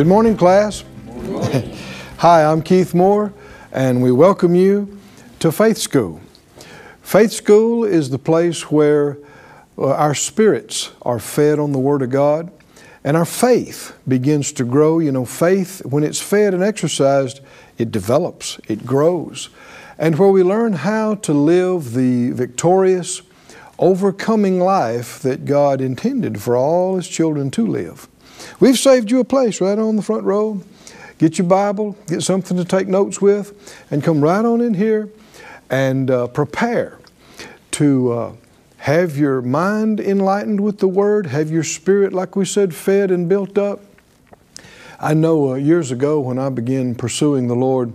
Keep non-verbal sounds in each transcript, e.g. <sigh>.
Good morning, class. <laughs> Hi, I'm Keith Moore, and we welcome you to Faith School. Faith School is the place where uh, our spirits are fed on the Word of God and our faith begins to grow. You know, faith, when it's fed and exercised, it develops, it grows. And where we learn how to live the victorious, overcoming life that God intended for all His children to live. We've saved you a place right on the front row. Get your Bible, get something to take notes with, and come right on in here and uh, prepare to uh, have your mind enlightened with the Word, have your spirit, like we said, fed and built up. I know uh, years ago when I began pursuing the Lord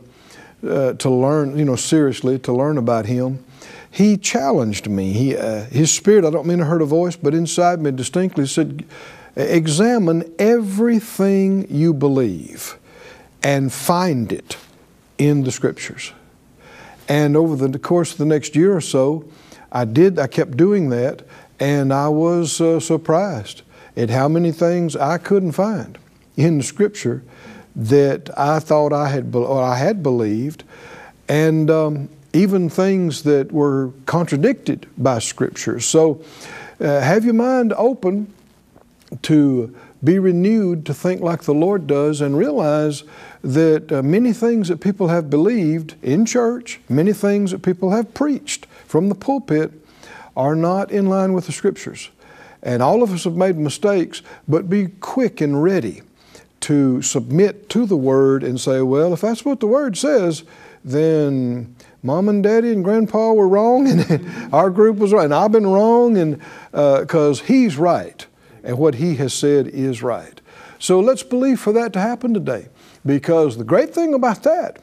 uh, to learn, you know, seriously, to learn about Him, He challenged me. He, uh, his Spirit, I don't mean I heard a voice, but inside me distinctly said, Examine everything you believe and find it in the Scriptures. And over the course of the next year or so, I did, I kept doing that, and I was uh, surprised at how many things I couldn't find in the Scripture that I thought I had, or I had believed, and um, even things that were contradicted by Scripture. So uh, have your mind open to be renewed to think like the Lord does and realize that uh, many things that people have believed in church, many things that people have preached from the pulpit are not in line with the Scriptures. And all of us have made mistakes, but be quick and ready to submit to the Word and say, well, if that's what the Word says, then mom and daddy and grandpa were wrong and <laughs> our group was right and I've been wrong and because uh, he's right and what He has said is right. So let's believe for that to happen today. Because the great thing about that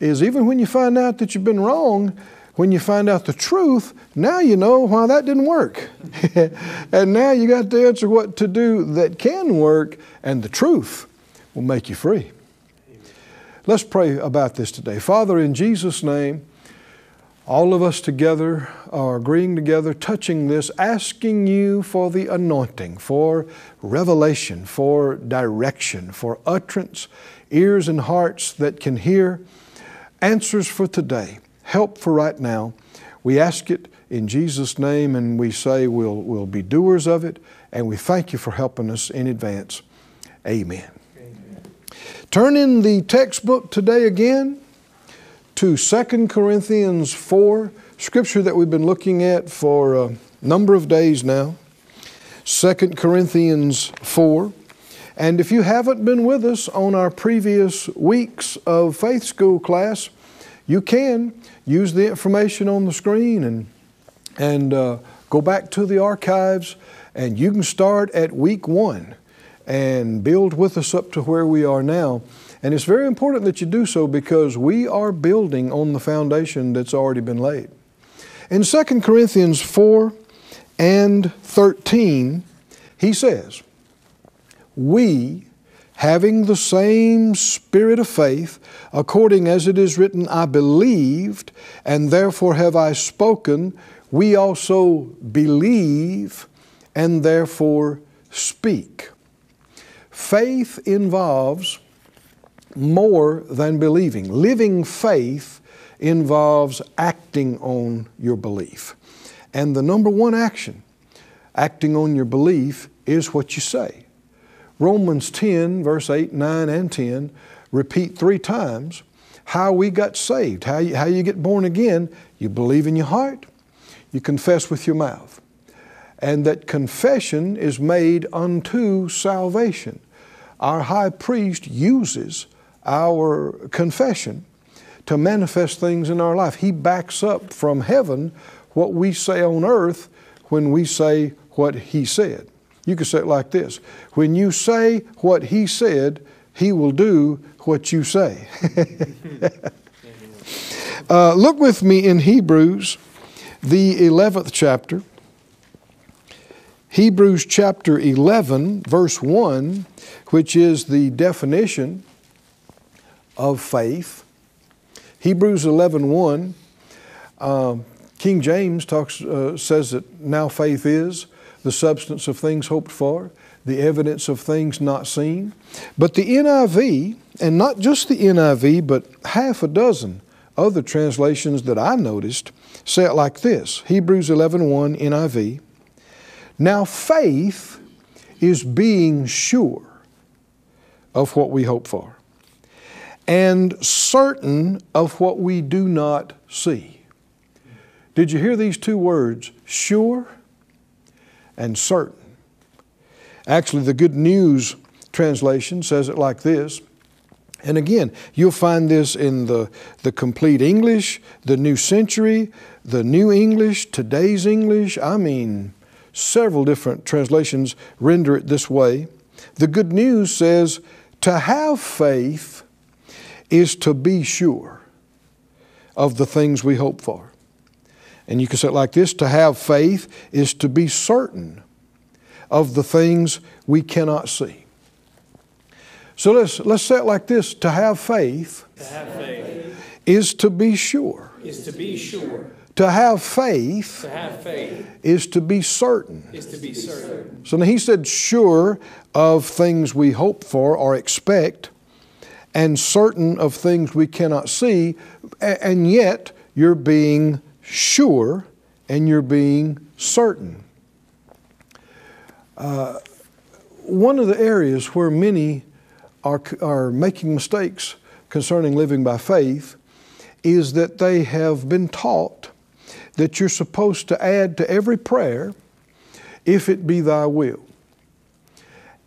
is even when you find out that you've been wrong, when you find out the truth, now you know why that didn't work. <laughs> and now you got to answer what to do that can work, and the truth will make you free. Let's pray about this today. Father, in Jesus' name, all of us together are agreeing together, touching this, asking you for the anointing, for revelation, for direction, for utterance, ears and hearts that can hear, answers for today, help for right now. We ask it in Jesus' name and we say we'll, we'll be doers of it, and we thank you for helping us in advance. Amen. Amen. Turn in the textbook today again to 2 Corinthians 4, scripture that we've been looking at for a number of days now. 2 Corinthians 4. And if you haven't been with us on our previous weeks of faith school class, you can use the information on the screen and, and uh, go back to the archives, and you can start at week one and build with us up to where we are now. And it's very important that you do so because we are building on the foundation that's already been laid. In 2 Corinthians 4 and 13, he says, We, having the same spirit of faith, according as it is written, I believed, and therefore have I spoken, we also believe, and therefore speak. Faith involves more than believing. Living faith involves acting on your belief. And the number one action, acting on your belief, is what you say. Romans 10, verse 8, 9, and 10 repeat three times how we got saved, how you, how you get born again. You believe in your heart, you confess with your mouth. And that confession is made unto salvation. Our high priest uses our confession to manifest things in our life. He backs up from heaven what we say on earth when we say what He said. You could say it like this When you say what He said, He will do what you say. <laughs> uh, look with me in Hebrews, the 11th chapter. Hebrews chapter 11, verse 1, which is the definition of faith. Hebrews 11.1, 1, uh, King James talks, uh, says that now faith is the substance of things hoped for, the evidence of things not seen. But the NIV, and not just the NIV, but half a dozen other translations that I noticed, say it like this Hebrews 11 1 NIV. Now, faith is being sure of what we hope for and certain of what we do not see. Did you hear these two words, sure and certain? Actually, the Good News translation says it like this. And again, you'll find this in the, the complete English, the New Century, the New English, today's English. I mean, several different translations render it this way. The Good News says, to have faith is to be sure of the things we hope for. And you can say it like this to have faith is to be certain of the things we cannot see. So let's, let's say it like this to have faith, to have faith is to be sure. Is to be sure. To have faith, to have faith is to be certain. Is to be certain. So now he said, sure of things we hope for or expect, and certain of things we cannot see, and yet you're being sure and you're being certain. Uh, one of the areas where many are, are making mistakes concerning living by faith is that they have been taught that you're supposed to add to every prayer, if it be thy will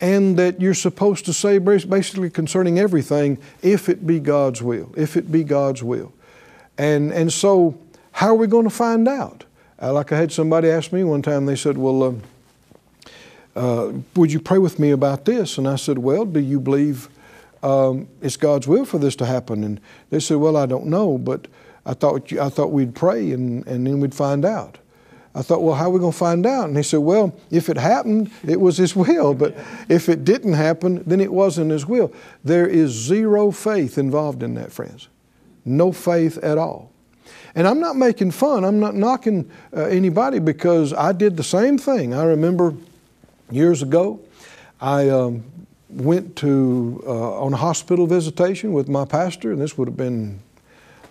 and that you're supposed to say basically concerning everything, if it be God's will, if it be God's will. And, and so, how are we going to find out? Uh, like I had somebody ask me one time, they said, Well, uh, uh, would you pray with me about this? And I said, Well, do you believe um, it's God's will for this to happen? And they said, Well, I don't know, but I thought, I thought we'd pray and, and then we'd find out. I thought, well, how are we going to find out? And he said, well, if it happened, it was his will. But if it didn't happen, then it wasn't his will. There is zero faith involved in that, friends. No faith at all. And I'm not making fun. I'm not knocking uh, anybody because I did the same thing. I remember years ago, I um, went to uh, on a hospital visitation with my pastor, and this would have been,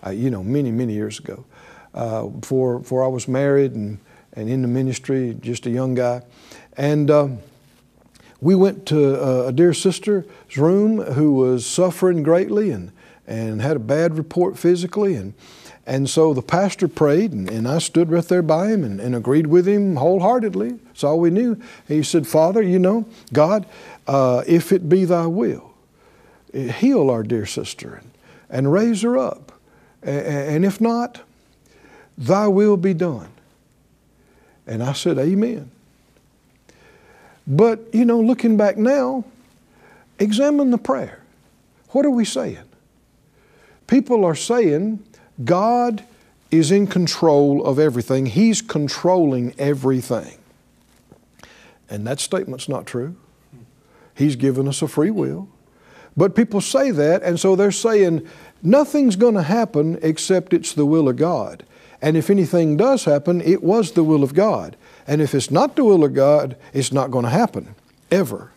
uh, you know, many many years ago, uh, before before I was married and and in the ministry, just a young guy. And um, we went to uh, a dear sister's room who was suffering greatly and, and had a bad report physically. And, and so the pastor prayed, and, and I stood right there by him and, and agreed with him wholeheartedly. That's all we knew. he said, Father, you know, God, uh, if it be thy will, heal our dear sister and, and raise her up. And, and if not, thy will be done. And I said, Amen. But, you know, looking back now, examine the prayer. What are we saying? People are saying God is in control of everything, He's controlling everything. And that statement's not true. He's given us a free will. But people say that, and so they're saying nothing's going to happen except it's the will of God. And if anything does happen, it was the will of God. And if it's not the will of God, it's not going to happen, ever.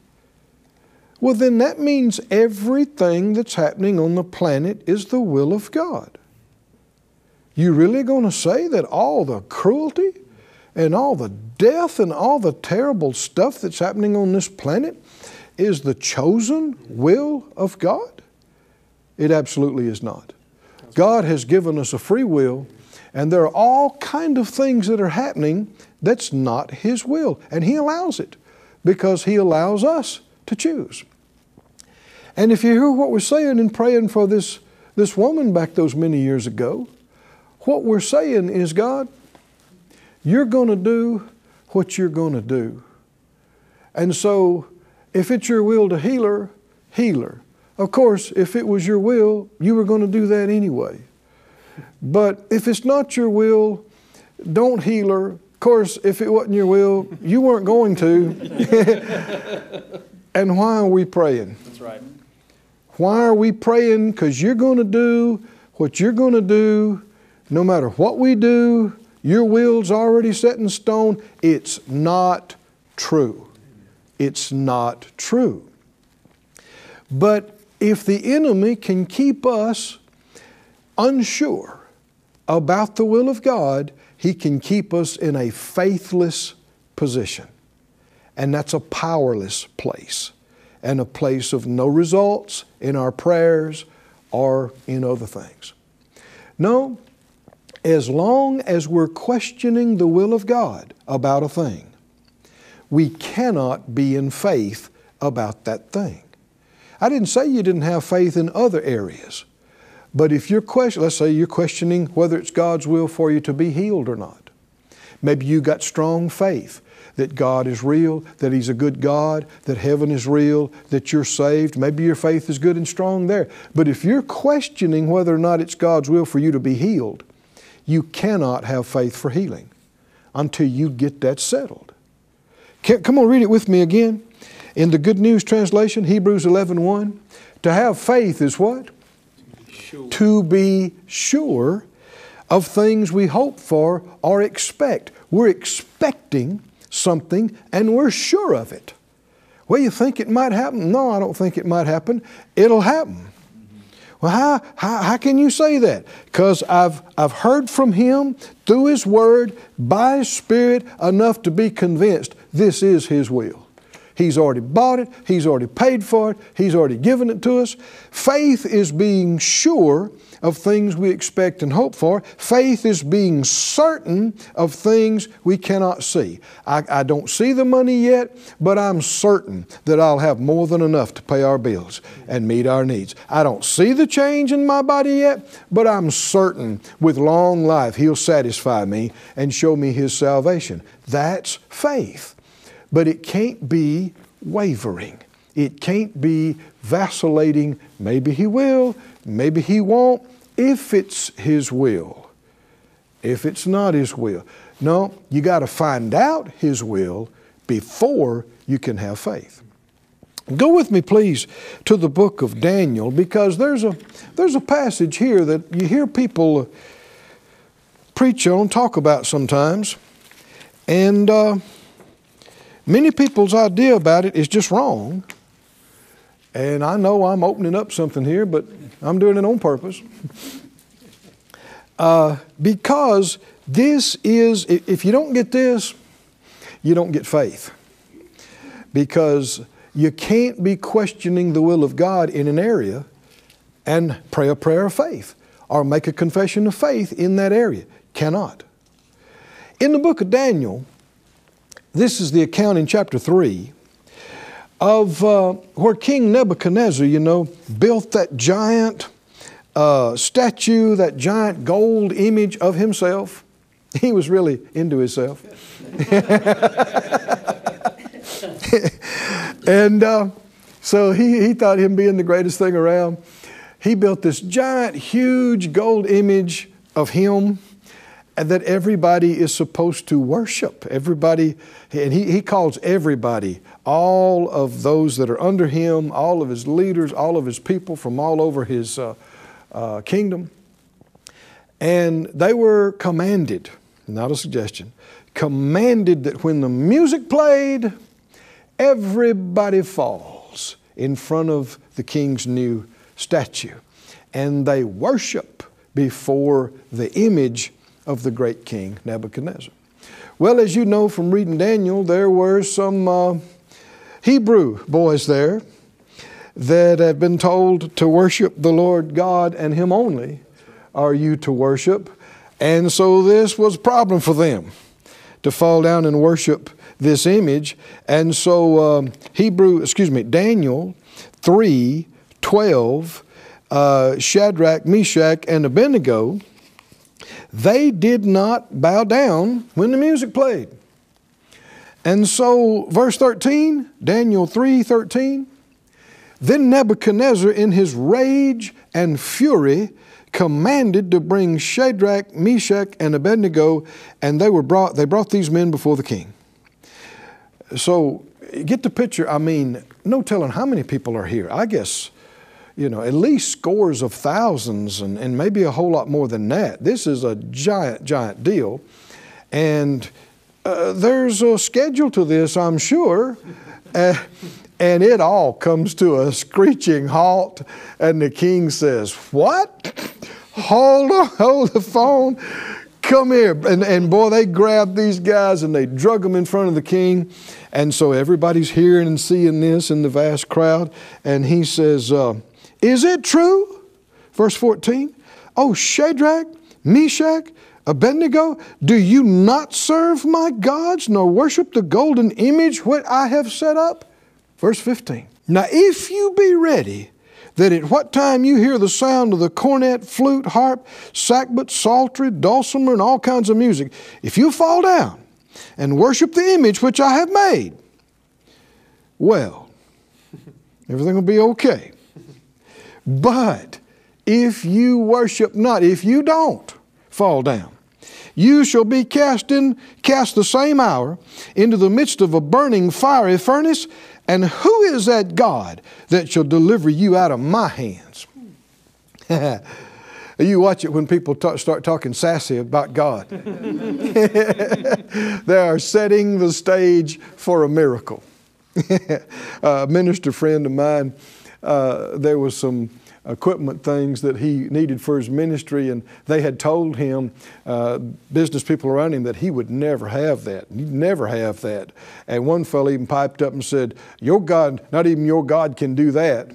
Well, then that means everything that's happening on the planet is the will of God. You really going to say that all the cruelty and all the death and all the terrible stuff that's happening on this planet is the chosen will of God? It absolutely is not. God has given us a free will and there are all kind of things that are happening that's not His will. And He allows it because He allows us to choose. And if you hear what we're saying in praying for this, this woman back those many years ago, what we're saying is, God, you're going to do what you're going to do. And so, if it's your will to heal her, heal her. Of course, if it was your will, you were going to do that anyway. But if it's not your will, don't heal her. Of course, if it wasn't your will, you weren't going to. <laughs> and why are we praying? That's right. Why are we praying? Because you're going to do what you're going to do no matter what we do. Your will's already set in stone. It's not true. It's not true. But if the enemy can keep us unsure about the will of God, he can keep us in a faithless position. And that's a powerless place and a place of no results in our prayers or in other things. No, as long as we're questioning the will of God about a thing, we cannot be in faith about that thing. I didn't say you didn't have faith in other areas, but if you're question, let's say you're questioning whether it's God's will for you to be healed or not. Maybe you got strong faith that God is real, that He's a good God, that heaven is real, that you're saved. Maybe your faith is good and strong there. But if you're questioning whether or not it's God's will for you to be healed, you cannot have faith for healing until you get that settled. Come on, read it with me again. In the Good News Translation, Hebrews 11 1, to have faith is what? Sure. To be sure of things we hope for or expect. We're expecting something and we're sure of it. Well, you think it might happen? No, I don't think it might happen. It'll happen. Well, how, how, how can you say that? Because I've, I've heard from Him through His Word, by His Spirit, enough to be convinced this is His will. He's already bought it, He's already paid for it, He's already given it to us. Faith is being sure of things we expect and hope for. Faith is being certain of things we cannot see. I, I, don't see the money yet, but I'm certain that I'll have more than enough to pay our bills and meet our needs. I don't see the change in my body yet, but I'm certain with long life He'll satisfy me and show me His salvation. That's faith. But it can't be wavering. It can't be vacillating. Maybe He will, maybe He won't if it's His will, if it's not His will. No, you got to find out His will before you can have faith. Go with me, please, to the book of Daniel because there's a, there's a passage here that you hear people preach on, talk about sometimes, and uh, many people's idea about it is just wrong. And I know I'm opening up something here, but I'm doing it on purpose. Uh, because this is, if you don't get this, you don't get faith. Because you can't be questioning the will of God in an area and pray a prayer of faith or make a confession of faith in that area. Cannot. In the book of Daniel, this is the account in chapter 3 of uh, where King Nebuchadnezzar, you know, built that giant uh, statue, that giant gold image of himself. He was really into himself. <laughs> and uh, so he, he thought him being the greatest thing around. He built this giant, huge gold image of him that everybody is supposed to worship. Everybody, and he, he calls everybody, all of those that are under him, all of his leaders, all of his people from all over his uh, uh, kingdom. And they were commanded, not a suggestion, commanded that when the music played, everybody falls in front of the king's new statue. And they worship before the image of the great king Nebuchadnezzar. Well, as you know from reading Daniel, there were some uh, Hebrew boys there that have been told to worship the Lord God and Him only are you to worship. And so this was a problem for them to fall down and worship this image. And so um, Hebrew, excuse me, Daniel 3 12, uh, Shadrach, Meshach, and Abednego they did not bow down when the music played. And so, verse 13, Daniel 3 13, then Nebuchadnezzar, in his rage and fury, commanded to bring Shadrach, Meshach, and Abednego, and they were brought, they brought these men before the king. So, get the picture. I mean, no telling how many people are here. I guess you know, at least scores of thousands and, and maybe a whole lot more than that. This is a giant, giant deal. And uh, there's a schedule to this, I'm sure. Uh, and it all comes to a screeching halt, and the king says, What? hold on, hold the phone. Come here. And, and boy, they grabbed these guys and they drug them in front of the king. And so everybody's hearing and seeing this in the vast crowd. And he says, uh, Is it true? Verse 14. Oh, Shadrach, Meshach, Abednego, do you not serve my gods nor worship the golden image which I have set up? Verse 15. Now, if you be ready, that at what time you hear the sound of the cornet, flute, harp, sackbut, psaltery, dulcimer, and all kinds of music, if you fall down and worship the image which I have made, well, <laughs> everything will be okay. But if you worship not, if you don't fall down, you shall be cast in cast the same hour into the midst of a burning fiery furnace and who is that God that shall deliver you out of my hands? <laughs> you watch it when people talk, start talking sassy about God. <laughs> they are setting the stage for a miracle. <laughs> a minister friend of mine, uh, there was some equipment things that he needed for his ministry, and they had told him, uh, business people around him, that he would never have that. He'd never have that. And one fellow even piped up and said, Your God, not even your God can do that.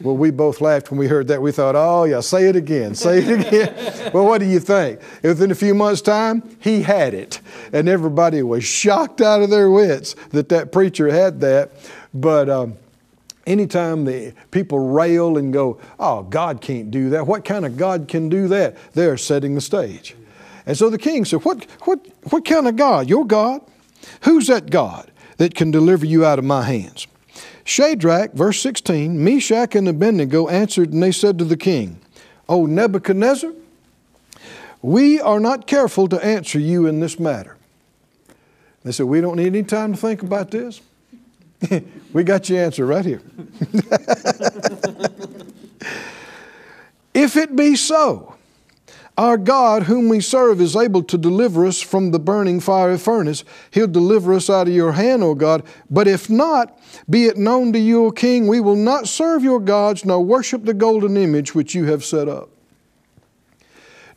Well, we both laughed when we heard that. We thought, oh, yeah, say it again, say it again. <laughs> well, what do you think? Within a few months' time, he had it. And everybody was shocked out of their wits that that preacher had that. But um, Anytime the people rail and go, oh, God can't do that. What kind of God can do that? They're setting the stage. And so the king said, what, what, what kind of God? Your God? Who's that God that can deliver you out of my hands? Shadrach, verse 16, Meshach and Abednego answered and they said to the king, O Nebuchadnezzar, we are not careful to answer you in this matter. They said, We don't need any time to think about this. <laughs> we got your answer right here. <laughs> if it be so, our God, whom we serve, is able to deliver us from the burning fiery furnace. He'll deliver us out of your hand, O God. But if not, be it known to you, O King, we will not serve your gods nor worship the golden image which you have set up.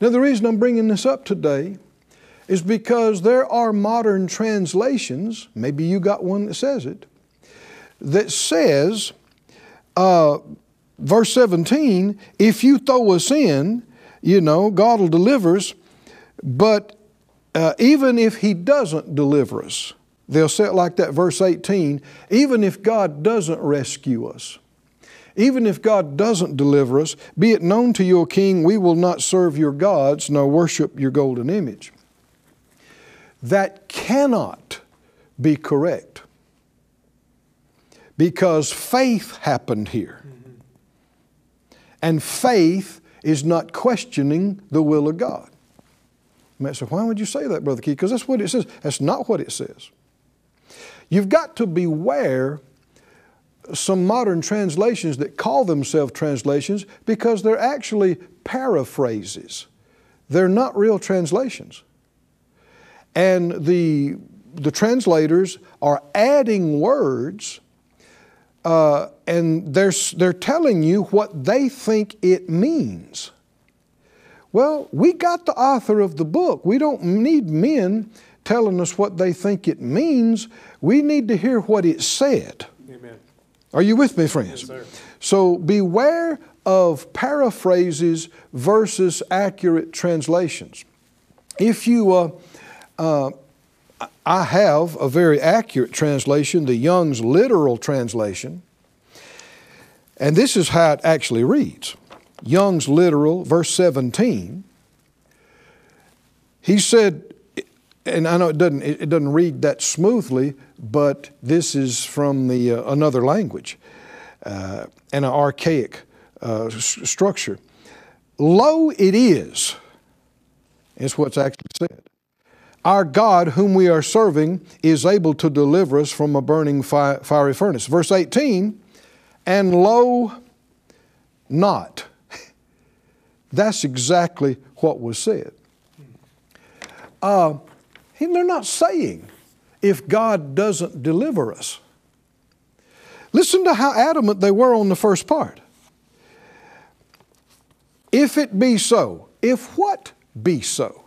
Now, the reason I'm bringing this up today is because there are modern translations, maybe you got one that says it, that says, uh, verse 17, if you throw us in, you know, God will deliver us, but uh, even if He doesn't deliver us, they'll say it like that, verse 18, even if God doesn't rescue us, even if God doesn't deliver us, be it known to you, O King, we will not serve your gods nor worship your golden image. That cannot be correct because faith happened here. And faith is not questioning the will of God. You might say, why would you say that, Brother Keith? Because that's what it says. That's not what it says. You've got to beware some modern translations that call themselves translations because they're actually paraphrases. They're not real translations. And the, the translators are adding words uh, and they're, they're telling you what they think it means. Well, we got the author of the book. We don't need men telling us what they think it means. We need to hear what it said. Amen. Are you with me, friends? Yes, so beware of paraphrases versus accurate translations. If you, uh, uh, I have a very accurate translation, the Young's literal translation. And this is how it actually reads Young's literal, verse 17. He said, and I know it doesn't, it doesn't read that smoothly, but this is from the, uh, another language uh, and an archaic uh, structure. Lo, it is, is what's actually said. Our God, whom we are serving, is able to deliver us from a burning fi- fiery furnace. Verse 18, and lo, not. <laughs> That's exactly what was said. Uh, they're not saying if God doesn't deliver us. Listen to how adamant they were on the first part. If it be so, if what be so?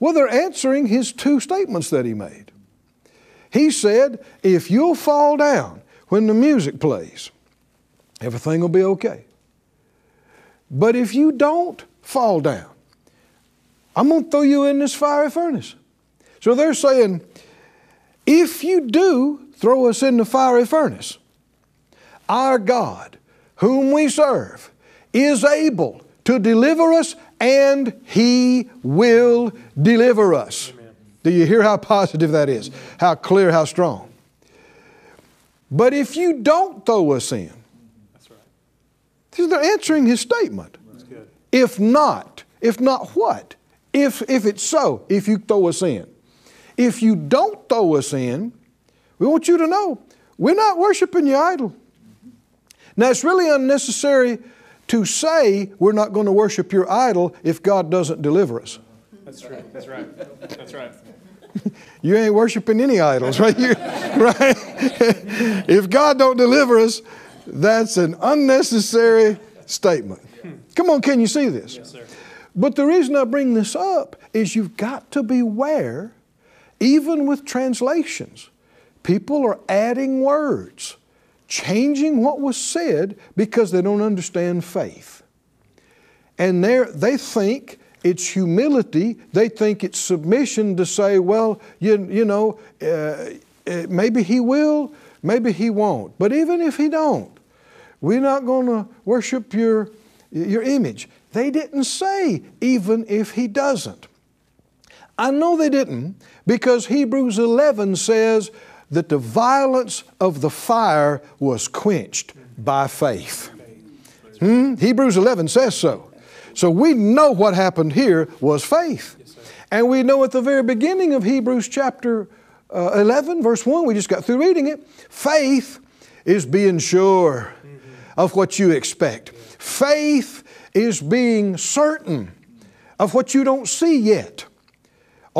Well, they're answering his two statements that he made. He said, if you'll fall down when the music plays, everything will be okay. But if you don't fall down, I'm going to throw you in this fiery furnace. So they're saying, if you do throw us in the fiery furnace, our God, whom we serve, is able to deliver us and He will deliver us. Amen. Do you hear how positive that is? How clear, how strong? But if you don't throw us in, That's right. they're answering his statement. If not, if not what? If, if it's so, if you throw us in. If you don't throw us in, we want you to know we're not worshiping your idol. Now, it's really unnecessary to say we're not going to worship your idol if God doesn't deliver us. That's true. That's right. That's right. <laughs> you ain't worshiping any idols, <laughs> right? You, right? <laughs> if God don't deliver us, that's an unnecessary statement. Come on, can you see this? Yes, sir. But the reason I bring this up is you've got to beware, even with translations. People are adding words changing what was said because they don't understand faith. And they think it's humility, they think it's submission to say, well, you, you know, uh, uh maybe he will, maybe he won't. But even if he don't, we're not going to worship your, your image. They didn't say, even if he doesn't. I know they didn't because Hebrews 11 says, that the violence of the fire was quenched by faith. Hmm? Hebrews 11 says so. So we know what happened here was faith. And we know at the very beginning of Hebrews chapter uh, 11, verse 1, we just got through reading it. Faith is being sure of what you expect. Faith is being certain of what you don't see yet.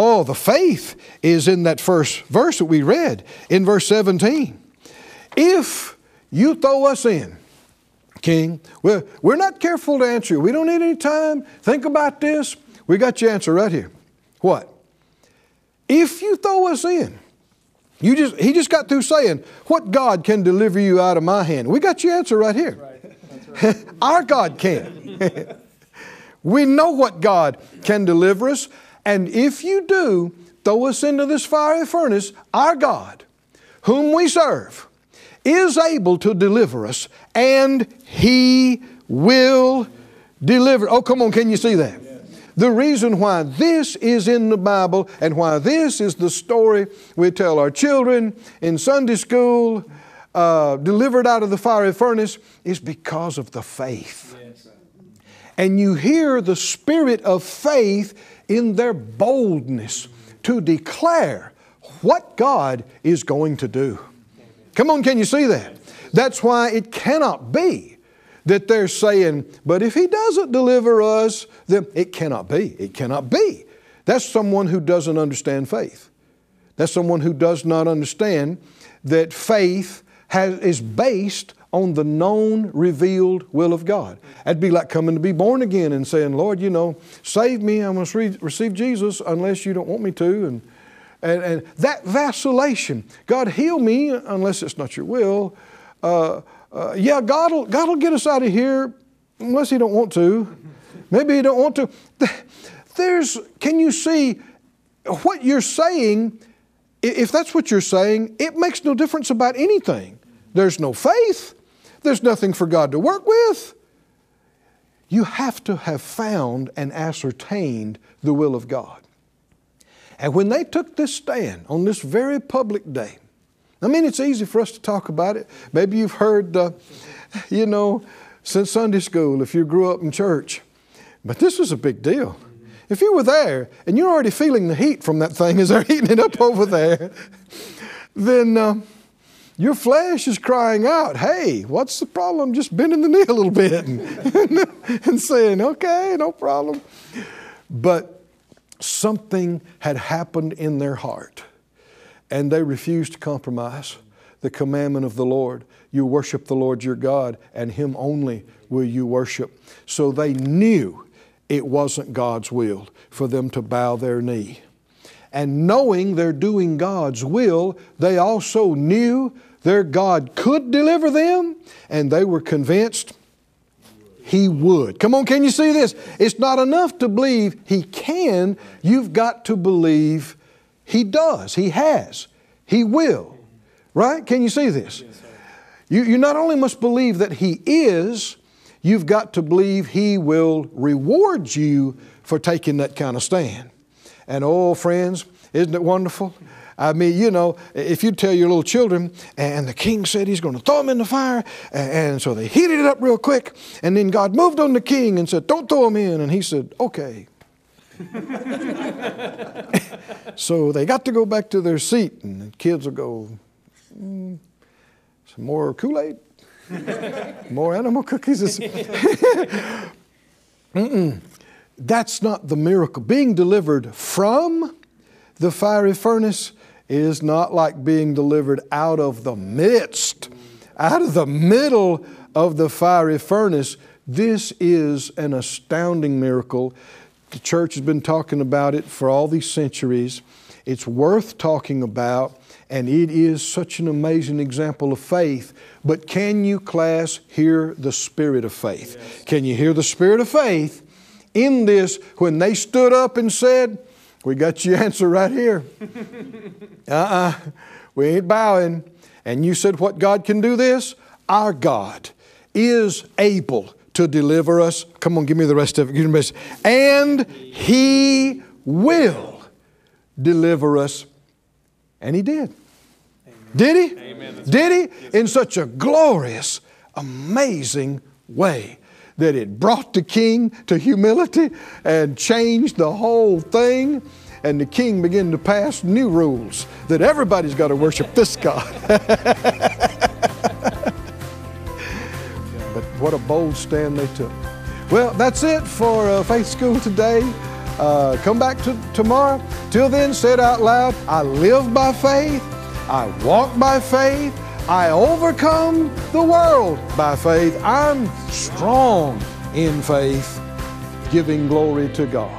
Oh, the faith is in that first verse that we read in verse 17. If you throw us in, King, we're, we're not careful to answer you. We don't need any time. Think about this. We got your answer right here. What? If you throw us in, you just, he just got through saying, What God can deliver you out of my hand? We got your answer right here. Right. <laughs> Right. Our God can. <laughs> we know what God can deliver us. And if you do throw us into this fiery furnace, our God, whom we serve, is able to deliver us, and He will deliver. Oh, come on, can you see that? The reason why this is in the Bible and why this is the story we tell our children in Sunday school, uh, delivered out of the fiery furnace, is because of the faith. Yes. And you hear the spirit of faith in their boldness to declare what God is going to do. Come on, can you see that? That's why it cannot be that they're saying, but if He doesn't deliver us, then it cannot be. It cannot be. That's someone who doesn't understand faith. That's someone who does not understand that faith has, is based on the known, revealed will of God. That'd be like coming to be born again and saying, Lord, you know, save me. I must re- receive Jesus unless you don't want me to. And, and, and that vacillation, God, heal me unless it's not your will. Uh, uh, yeah, God will, God will get us out of here unless He don't want to. Maybe He don't want to. There's, can you see what you're saying? If that's what you're saying, it makes no difference about anything. There's no faith. There's nothing for God to work with. You have to have found and ascertained the will of God. And when they took this stand on this very public day, I mean, it's easy for us to talk about it. Maybe you've heard, uh, you know, since Sunday school, if you grew up in church. But this was a big deal. If you were there and you're already feeling the heat from that thing as they're <laughs> heating it up over there, then. Uh, your flesh is crying out, hey, what's the problem? Just bending the knee a little bit and, <laughs> and saying, okay, no problem. But something had happened in their heart and they refused to compromise the commandment of the Lord. You worship the Lord your God, and Him only will you worship. So they knew it wasn't God's will for them to bow their knee. And knowing they're doing God's will, they also knew their God could deliver them, and they were convinced He would. Come on, can you see this? It's not enough to believe He can, you've got to believe He does, He has, He will. Right? Can you see this? You, you not only must believe that He is, you've got to believe He will reward you for taking that kind of stand. And oh, friends, isn't it wonderful? I mean, you know, if you tell your little children, and the king said he's going to throw them in the fire, and so they heated it up real quick, and then God moved on the king and said, Don't throw them in. And he said, Okay. <laughs> so they got to go back to their seat, and the kids will go, mm, Some more Kool Aid? <laughs> more animal cookies? <laughs> That's not the miracle. Being delivered from the fiery furnace is not like being delivered out of the midst, out of the middle of the fiery furnace. This is an astounding miracle. The church has been talking about it for all these centuries. It's worth talking about, and it is such an amazing example of faith. But can you, class, hear the spirit of faith? Yes. Can you hear the spirit of faith in this when they stood up and said, We got your <laughs> answer right here. uh <laughs> uh-uh, uh we ain't bowing. And you said, What God can do this? Our God is able to deliver us. Come on, give me the rest of it. And He will deliver us. And He did. Amen. Did He? Amen. Did He? In such a glorious, amazing way that it brought the king to humility and changed the whole thing. And the king began to pass new rules that everybody's got to worship this God. <laughs> but what a bold stand they took. Well, that's it for uh, Faith School today. Uh, come back to tomorrow. Till then, say it out loud I live by faith, I walk by faith. I overcome the world by faith. I'm strong in faith, giving glory to God.